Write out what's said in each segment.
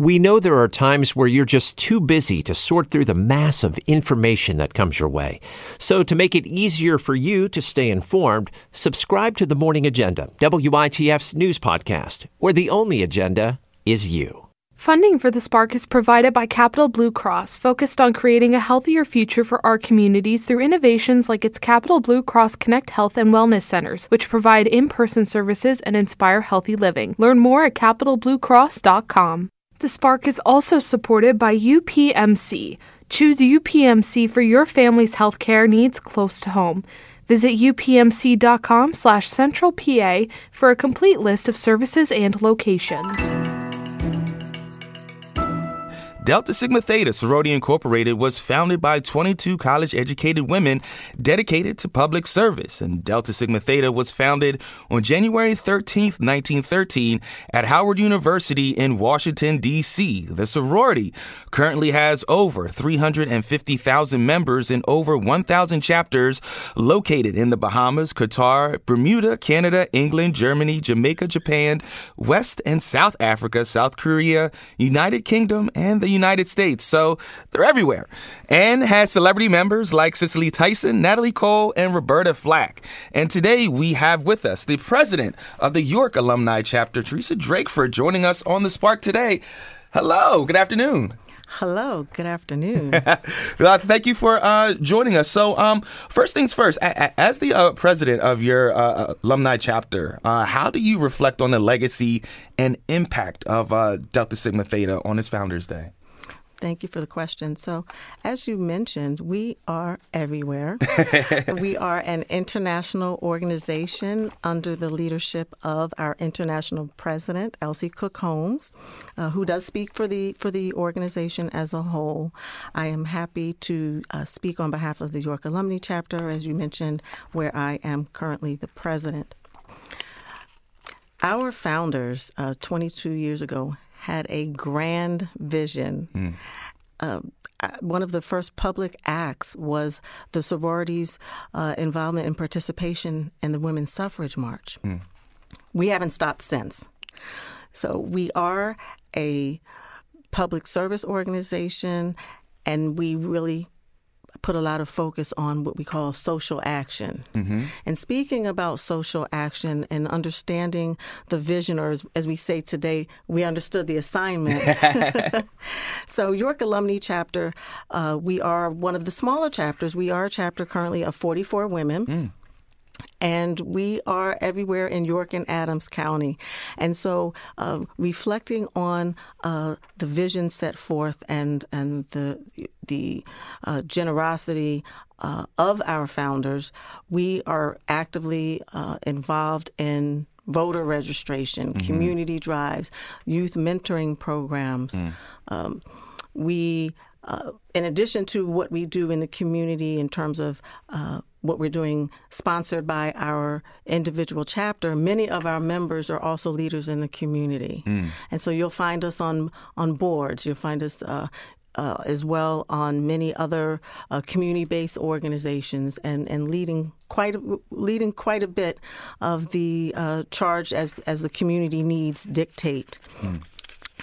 We know there are times where you're just too busy to sort through the mass of information that comes your way. So, to make it easier for you to stay informed, subscribe to the Morning Agenda, WITF's news podcast, where the only agenda is you. Funding for the Spark is provided by Capital Blue Cross, focused on creating a healthier future for our communities through innovations like its Capital Blue Cross Connect Health and Wellness Centers, which provide in person services and inspire healthy living. Learn more at capitalbluecross.com. The Spark is also supported by UPMC. Choose UPMC for your family's healthcare needs close to home. Visit upmc.com slash centralpa for a complete list of services and locations. Delta Sigma Theta Sorority Incorporated was founded by 22 college educated women dedicated to public service, and Delta Sigma Theta was founded on January 13, 1913, at Howard University in Washington, D.C. The sorority currently has over 350,000 members in over 1,000 chapters located in the Bahamas, Qatar, Bermuda, Canada, England, Germany, Jamaica, Japan, West and South Africa, South Korea, United Kingdom, and the United States, so they're everywhere. And has celebrity members like Cicely Tyson, Natalie Cole, and Roberta Flack. And today we have with us the president of the York Alumni Chapter, Teresa Drakeford, joining us on the Spark today. Hello, good afternoon. Hello, good afternoon. uh, thank you for uh, joining us. So, um, first things first, as the uh, president of your uh, uh, alumni chapter, uh, how do you reflect on the legacy and impact of Delta Sigma Theta on its Founders Day? Thank you for the question. So, as you mentioned, we are everywhere. we are an international organization under the leadership of our international president, Elsie Cooke Holmes, uh, who does speak for the for the organization as a whole. I am happy to uh, speak on behalf of the York Alumni Chapter, as you mentioned, where I am currently the president. Our founders, uh, 22 years ago, had a grand vision. Mm. Uh, one of the first public acts was the sororities' uh, involvement and participation in the Women's Suffrage March. Mm. We haven't stopped since. So we are a public service organization, and we really put a lot of focus on what we call social action. Mm-hmm. And speaking about social action and understanding the vision, or as, as we say today, we understood the assignment. so, York Alumni Chapter, uh, we are one of the smaller chapters. We are a chapter currently of 44 women. Mm and we are everywhere in York and Adams County. And so, uh, reflecting on uh, the vision set forth and and the the uh, generosity uh, of our founders, we are actively uh, involved in voter registration, mm-hmm. community drives, youth mentoring programs. Mm. Um, we uh, in addition to what we do in the community in terms of uh, what we're doing sponsored by our individual chapter, many of our members are also leaders in the community. Mm. And so you'll find us on, on boards, you'll find us uh, uh, as well on many other uh, community-based organizations and, and leading quite a, leading quite a bit of the uh, charge as as the community needs dictate. Mm.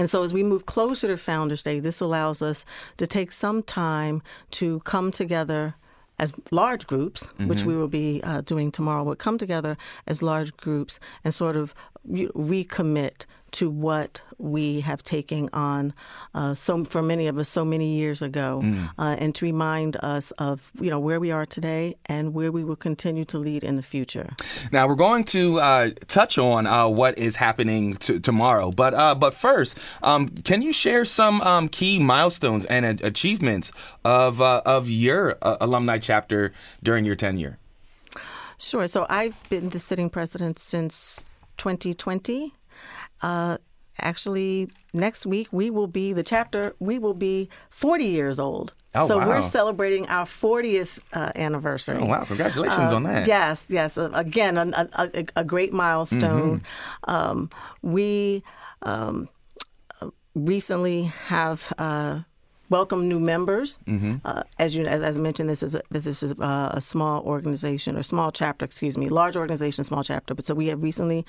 And so, as we move closer to Founders Day, this allows us to take some time to come together as large groups, mm-hmm. which we will be uh, doing tomorrow, will come together as large groups and sort of recommit to what we have taken on uh, so for many of us so many years ago mm. uh, and to remind us of you know where we are today and where we will continue to lead in the future now we're going to uh, touch on uh, what is happening to, tomorrow but uh, but first um, can you share some um, key milestones and achievements of uh, of your alumni chapter during your tenure Sure. So I've been the sitting president since 2020. Uh, actually, next week we will be the chapter. We will be 40 years old. Oh, so wow. we're celebrating our 40th uh, anniversary. Oh wow! Congratulations uh, on that. Yes, yes. Uh, again, a, a, a, great milestone. Mm-hmm. Um, we um, recently have uh, welcome new members. Mm-hmm. Uh, as you as I mentioned, this is a, this is a, uh, a, small organization or small chapter, excuse me, large organization, small chapter. But so we have recently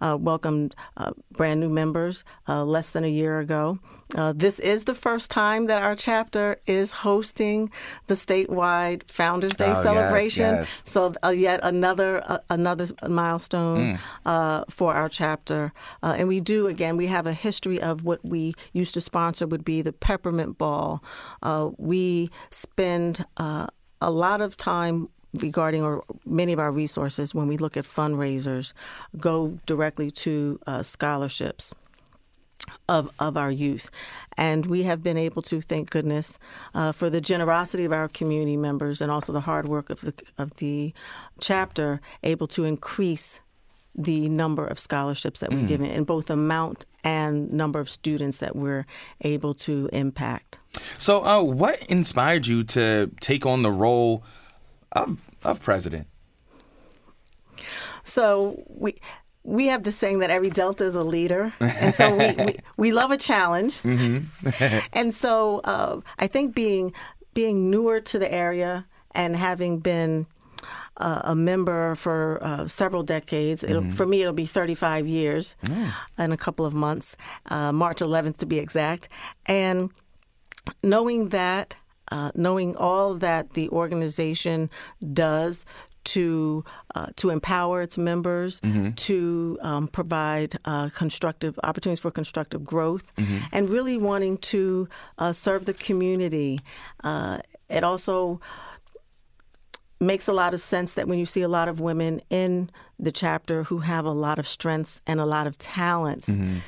uh, welcomed uh, brand new members uh, less than a year ago. Uh, this is the first time that our chapter is hosting the statewide Founders Day oh, celebration. Yes, yes. So yet another another milestone mm. for our chapter, and we do again. We have a history of what we used to sponsor would be the peppermint ball all. Uh, we spend uh, a lot of time regarding or many of our resources when we look at fundraisers go directly to uh, scholarships of of our youth, and we have been able to thank goodness uh, for the generosity of our community members and also the hard work of the of the chapter, able to increase the number of scholarships that we're mm. given in both amount and number of students that we're able to impact. So, uh, what inspired you to take on the role of of president? So we we have the saying that every Delta is a leader, and so we, we, we love a challenge. Mm-hmm. and so uh, I think being being newer to the area and having been uh, a member for uh, several decades. Mm-hmm. For me, it'll be 35 years mm. in a couple of months, uh, March 11th to be exact. And knowing that, uh, knowing all that the organization does to uh, to empower its members, mm-hmm. to um, provide uh, constructive opportunities for constructive growth, mm-hmm. and really wanting to uh, serve the community. Uh, it also makes a lot of sense that when you see a lot of women in the chapter who have a lot of strengths and a lot of talents. Mm-hmm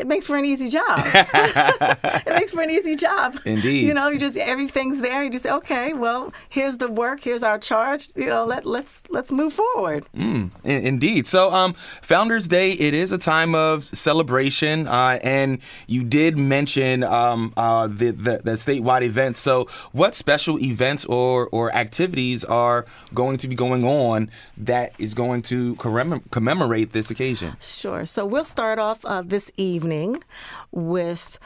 it makes for an easy job. it makes for an easy job. Indeed. You know, you just everything's there. You just say, okay, well, here's the work, here's our charge. You know, let let's let's move forward. Mm, indeed. So, um, Founders Day, it is a time of celebration, uh, and you did mention um, uh, the, the the statewide event. So, what special events or or activities are going to be going on that is going to commemorate this occasion? Sure. So we'll start off uh, this evening evening with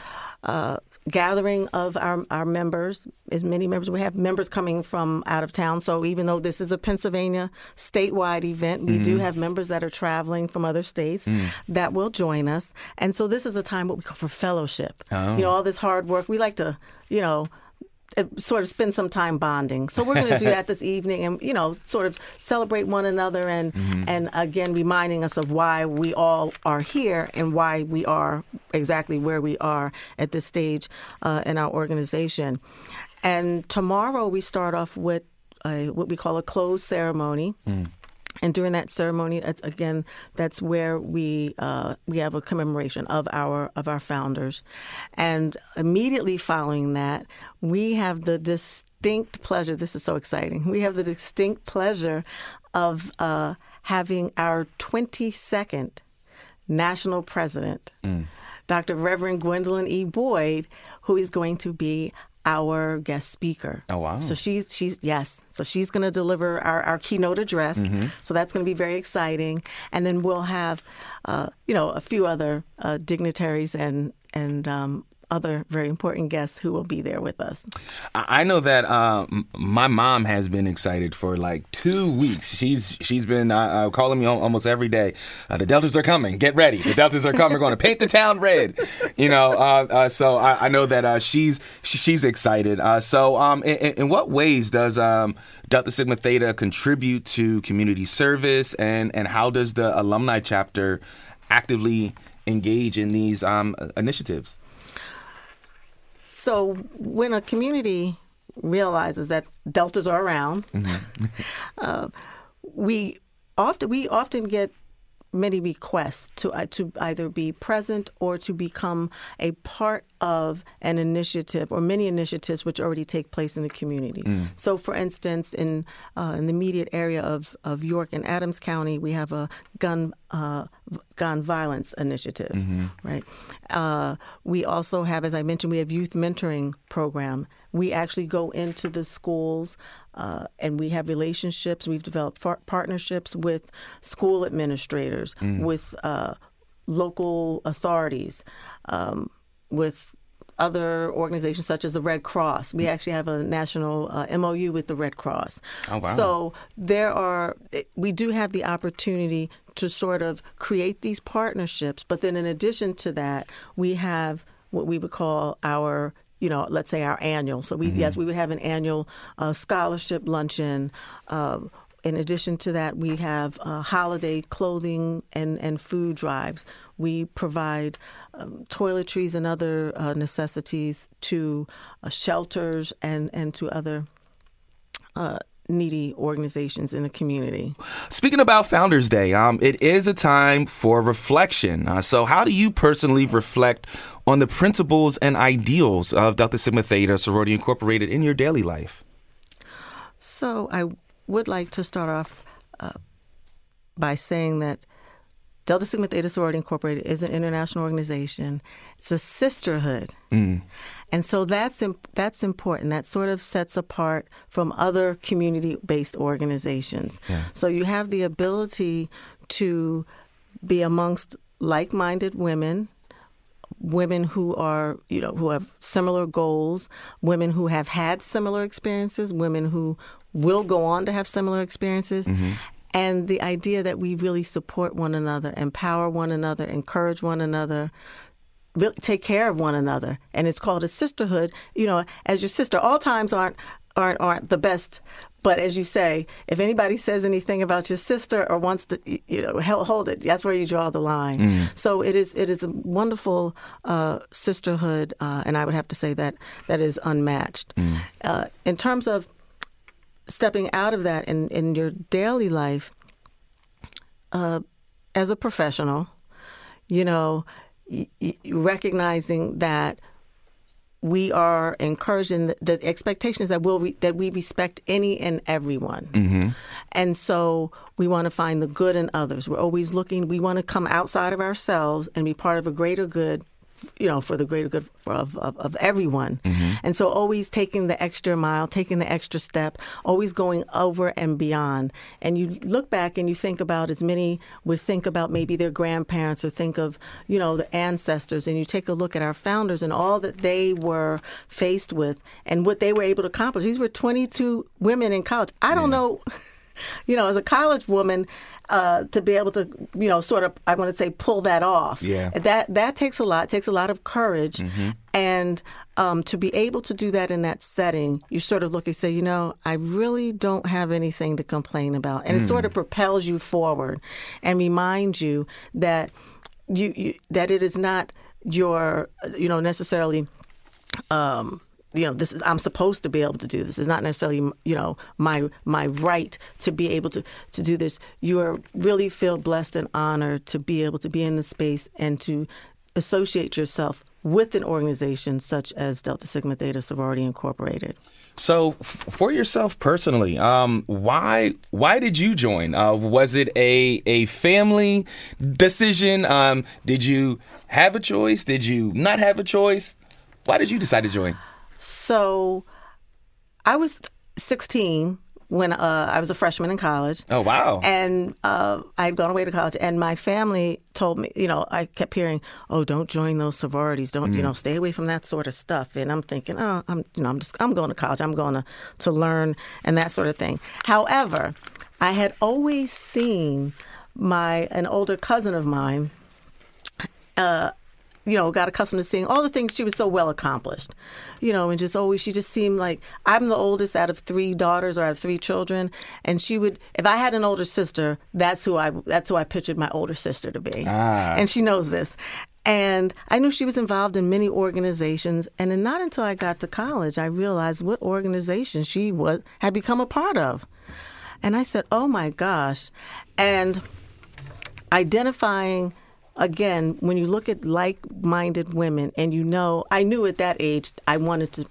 uh, gathering of our, our members, as many members. We have members coming from out of town. So even though this is a Pennsylvania statewide event, we mm-hmm. do have members that are traveling from other states mm. that will join us. And so this is a time what we call for fellowship. Oh. You know, all this hard work. We like to, you know, sort of spend some time bonding. So we're going to do that this evening, and you know, sort of celebrate one another, and mm-hmm. and again reminding us of why we all are here and why we are exactly where we are at this stage uh, in our organization. And tomorrow we start off with a, what we call a closed ceremony. Mm. And during that ceremony, again, that's where we uh, we have a commemoration of our of our founders, and immediately following that, we have the distinct pleasure. This is so exciting. We have the distinct pleasure of uh, having our twenty second national president, mm. Dr. Reverend Gwendolyn E. Boyd, who is going to be our guest speaker. Oh wow! So she's she's yes. So she's going to deliver our, our keynote address. Mm-hmm. So that's going to be very exciting. And then we'll have, uh, you know, a few other uh, dignitaries and and um, other very important guests who will be there with us. I know that uh, my mom has been excited for like two weeks. She's she's been uh, uh, calling me almost every day. Uh, the Deltas are coming. Get ready. The Deltas are coming. We're going to paint the town red. You know. Uh, uh, so I, I, know that she's she's excited. so um, in, in, what ways does um, Delta Sigma Theta contribute to community service, and and how does the alumni chapter actively engage in these um, initiatives? So when a community realizes that deltas are around, mm-hmm. uh, we often we often get many requests to uh, to either be present or to become a part of an initiative or many initiatives which already take place in the community. Mm. So, for instance, in uh, in the immediate area of, of York and Adams County, we have a gun uh, gun violence initiative, mm-hmm. right? Uh, we also have, as I mentioned, we have youth mentoring program. We actually go into the schools. Uh, and we have relationships. We've developed far- partnerships with school administrators, mm. with uh, local authorities, um, with other organizations such as the Red Cross. We actually have a national uh, MOU with the Red Cross. Oh, wow. So there are, we do have the opportunity to sort of create these partnerships. But then in addition to that, we have what we would call our you know, let's say our annual. So we yes, we would have an annual uh, scholarship luncheon. Uh, in addition to that, we have uh, holiday clothing and, and food drives. We provide um, toiletries and other uh, necessities to uh, shelters and, and to other uh, needy organizations in the community. Speaking about Founders Day, um, it is a time for reflection. Uh, so, how do you personally reflect on the principles and ideals of Delta Sigma Theta Sorority Incorporated in your daily life? So, I would like to start off uh, by saying that Delta Sigma Theta Sorority Incorporated is an international organization. It's a sisterhood, mm. and so that's imp- that's important. That sort of sets apart from other community-based organizations. Yeah. So you have the ability to be amongst like-minded women women who are you know who have similar goals women who have had similar experiences women who will go on to have similar experiences. Mm-hmm. And the idea that we really support one another, empower one another, encourage one another, really take care of one another. And it's called a sisterhood. You know, as your sister, all times aren't aren't aren't the best. But as you say, if anybody says anything about your sister or wants to, you know, hold it. That's where you draw the line. Mm. So it is. It is a wonderful uh, sisterhood, uh, and I would have to say that that is unmatched. Mm. Uh, in terms of stepping out of that in, in your daily life uh, as a professional, you know, y- y- recognizing that we are encouraging the, the expectation is that we'll re- that we respect any and everyone, mm-hmm. and so we want to find the good in others. We're always looking. We want to come outside of ourselves and be part of a greater good you know, for the greater good of, of, of everyone. Mm-hmm. And so always taking the extra mile, taking the extra step, always going over and beyond. And you look back and you think about as many would think about maybe their grandparents or think of, you know, the ancestors. And you take a look at our founders and all that they were faced with and what they were able to accomplish. These were 22 women in college. I don't yeah. know, you know, as a college woman, uh, to be able to, you know, sort of, I want to say, pull that off. Yeah. That that takes a lot. Takes a lot of courage, mm-hmm. and um, to be able to do that in that setting, you sort of look and say, you know, I really don't have anything to complain about, and mm. it sort of propels you forward, and reminds you that you, you that it is not your, you know, necessarily. Um, you know this is I'm supposed to be able to do this. It's not necessarily you know my my right to be able to to do this. You are really feel blessed and honored to be able to be in the space and to associate yourself with an organization such as Delta Sigma Theta Sorority Incorporated. So, for yourself personally, um, why why did you join? Uh, was it a a family decision? Um, did you have a choice? Did you not have a choice? Why did you decide to join? So I was 16 when uh, I was a freshman in college. Oh, wow. And uh, I had gone away to college, and my family told me, you know, I kept hearing, oh, don't join those sororities. Don't, mm. you know, stay away from that sort of stuff. And I'm thinking, oh, I'm, you know, I'm just, I'm going to college. I'm going to, to learn and that sort of thing. However, I had always seen my, an older cousin of mine, uh, you know, got accustomed to seeing all the things she was so well accomplished, you know, and just always she just seemed like I'm the oldest out of three daughters or out of three children, and she would if I had an older sister, that's who I that's who I pictured my older sister to be, ah. and she knows this. And I knew she was involved in many organizations, and then not until I got to college I realized what organization she was had become a part of, and I said, "Oh my gosh!" and identifying again, when you look at like minded women and you know, I knew at that age I wanted to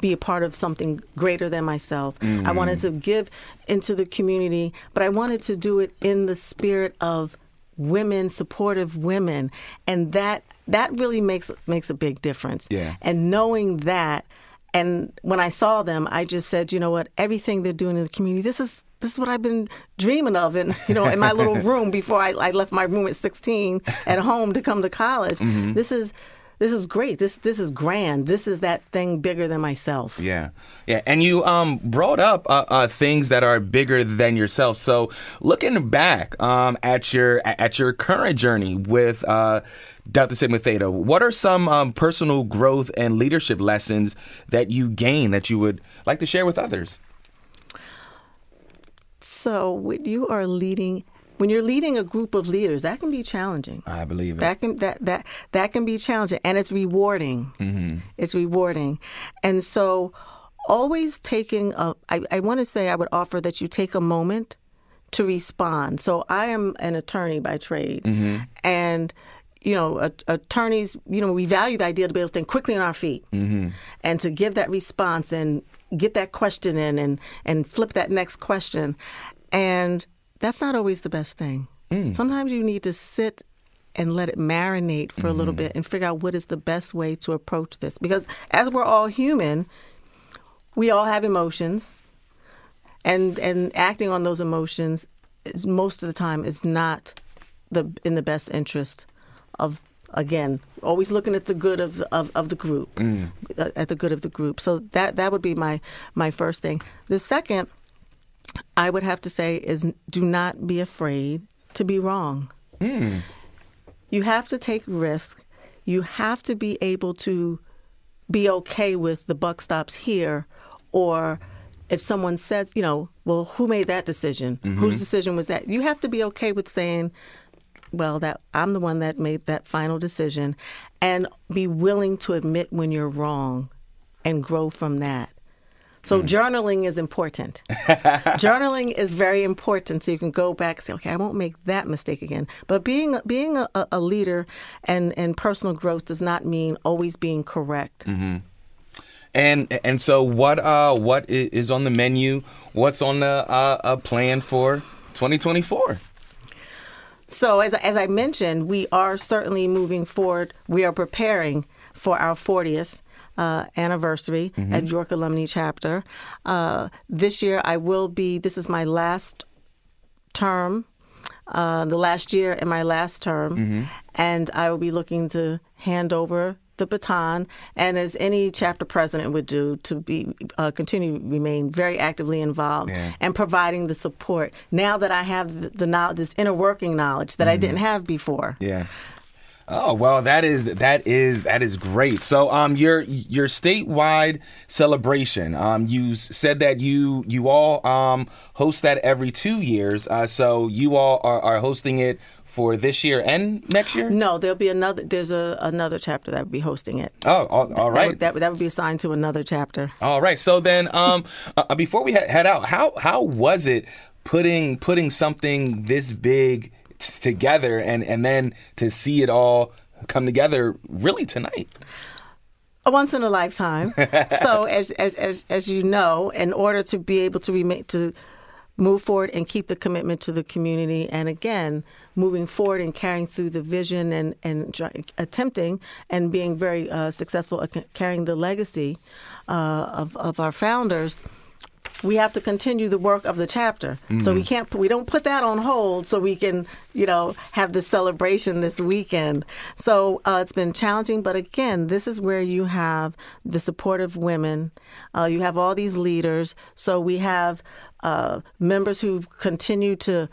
be a part of something greater than myself. Mm-hmm. I wanted to give into the community, but I wanted to do it in the spirit of women, supportive women. And that that really makes makes a big difference. Yeah. And knowing that and when I saw them, I just said, you know what, everything they're doing in the community, this is this is what I've been dreaming of, in you know, in my little room before I, I, left my room at 16 at home to come to college. Mm-hmm. This is this is great. This this is grand. This is that thing bigger than myself. Yeah, yeah, and you um brought up uh, uh, things that are bigger than yourself. So looking back um at your at your current journey with uh. Delta Sigma Theta, what are some um, personal growth and leadership lessons that you gain that you would like to share with others? So, when you are leading, when you're leading a group of leaders, that can be challenging. I believe it. That can that that that can be challenging, and it's rewarding. Mm-hmm. It's rewarding, and so always taking a. I, I want to say I would offer that you take a moment to respond. So I am an attorney by trade, mm-hmm. and you know, attorneys, you know, we value the idea to be able to think quickly on our feet mm-hmm. and to give that response and get that question in and, and flip that next question. And that's not always the best thing. Mm. Sometimes you need to sit and let it marinate for mm-hmm. a little mm-hmm. bit and figure out what is the best way to approach this. Because as we're all human, we all have emotions. And and acting on those emotions is most of the time is not the in the best interest of again always looking at the good of the, of, of the group mm. Uh, at the good of the group so that that would be my my first thing the second i would have to say is do not be afraid to be wrong mm. you have to take risk you have to be able to be okay with the buck stops here or if someone says you know well who made that decision mm-hmm. whose decision was that you have to be okay with saying well that I'm the one that made that final decision and be willing to admit when you're wrong and grow from that. So mm. journaling is important. journaling is very important so you can go back and say, okay, I won't make that mistake again. But being being a, a leader and, and personal growth does not mean always being correct. Mm-hmm. And and so what uh what is on the menu? What's on the uh, plan for 2024? So, as, as I mentioned, we are certainly moving forward. We are preparing for our 40th uh, anniversary mm-hmm. at York Alumni Chapter. Uh, this year, I will be, this is my last term, uh, the last year in my last term, mm-hmm. and I will be looking to hand over the baton, and as any chapter president would do, to be uh, continue to remain very actively involved yeah. and providing the support. Now that I have the, knowledge, this inner working knowledge that mm-hmm. I didn't have before. Yeah. Oh well, that is that is that is great. So, um, your your statewide celebration. Um, you said that you you all um host that every two years. Uh, so you all are, are hosting it for this year and next year? No, there'll be another. There's a another chapter that will be hosting it. Oh, all, all right. That would, that, that would be assigned to another chapter. All right. So then, um, uh, before we head out, how how was it putting putting something this big t- together and and then to see it all come together really tonight? a once in a lifetime. so as, as as as you know, in order to be able to remain to move forward and keep the commitment to the community. And again, moving forward and carrying through the vision and, and attempting and being very uh, successful at carrying the legacy uh, of, of our founders we have to continue the work of the chapter. Mm-hmm. So we mm-hmm. can't we don't put that on hold so we can you know have the celebration this weekend. So uh, it's been challenging, but again, this is where you have the support of women. Uh, you have all these leaders. So we have uh, members who continue to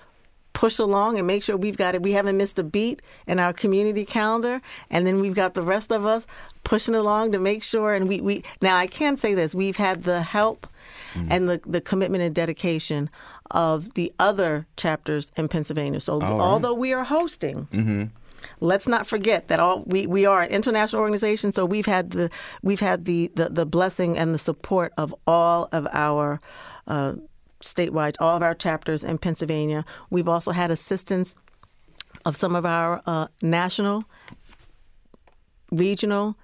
push along and make sure we've got it. We haven't missed a beat in our community calendar, and then we've got the rest of us pushing along to make sure. And we, we now I can say this: we've had the help mm-hmm. and the the commitment and dedication of the other chapters in Pennsylvania. So although we are hosting. Mm-hmm. Let's not forget that all we, we are an international organization, so we've had the we've had the, the, the blessing and the support of all of our uh, statewide, all of our chapters in Pennsylvania. We've also had assistance of some of our uh, national, regional,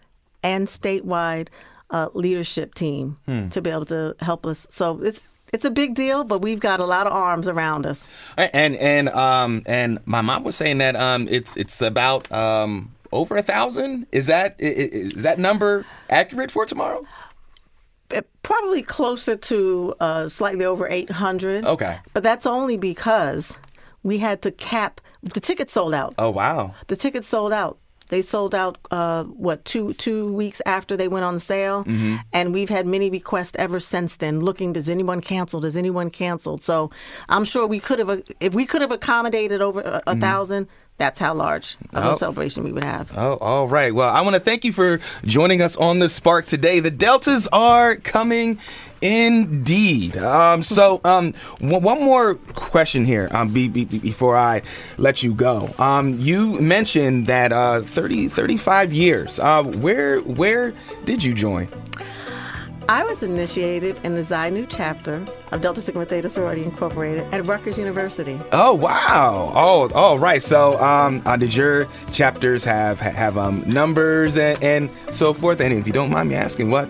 and statewide uh, leadership team hmm. to be able to help us. So it's it's a big deal, but we've got a lot of arms around us. And and um and my mom was saying that um it's it's about um over a thousand. Is that is that number accurate for tomorrow? probably closer to uh, slightly over 800. Okay. But that's only because we had to cap the tickets sold out. Oh wow. The tickets sold out. They sold out uh, what two two weeks after they went on sale, Mm-hmm. and we've had many requests ever since then. Looking, does anyone cancel? Does anyone cancel? So I'm sure we could have if we could have accommodated over a, a thousand. That's how large of Mm-hmm. Oh. a celebration we would have. Oh, all right. Well, I want to thank you for joining us on the Spark today. The Deltas are coming indeed. Um, so, um, one, one more question here um, be, be, be- before I let you go. Um, you mentioned that uh, 30, 35 years. Uh, where where did you join? I was initiated in the Xi Nu chapter of Delta Sigma Theta Sorority Incorporated at Rutgers University. Oh wow! Oh, all right. So, um, uh, did your chapters have have um, numbers and, and so forth? And if you don't mind me asking, what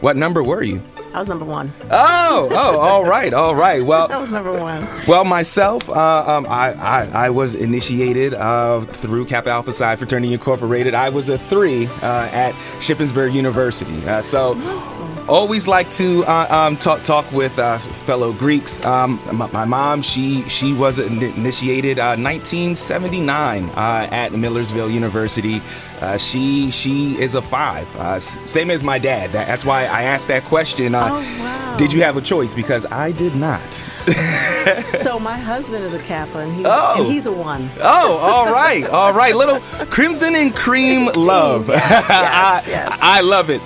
what number were you? I was number one. Oh, oh, all right, all right. Well, that was number one. well, myself, uh, um, I, I, I was initiated uh, through Kappa Alpha Psi Fraternity Incorporated. I was a three uh, at Shippensburg University. Uh, so, always like to uh, um, talk talk with uh, fellow Greeks. Um, my, my mom, she she was initiated uh, 1979 uh, at Millersville University. Uh, she she is a five, uh, same as my dad. That, that's why I asked that question. Uh, Oh, wow. Did you have a choice? Because I did not. So my husband is a Kappa, and he's, Oh. and he's a one. Oh, all right, all right. Little crimson and cream love. yes, I, yes. I love it.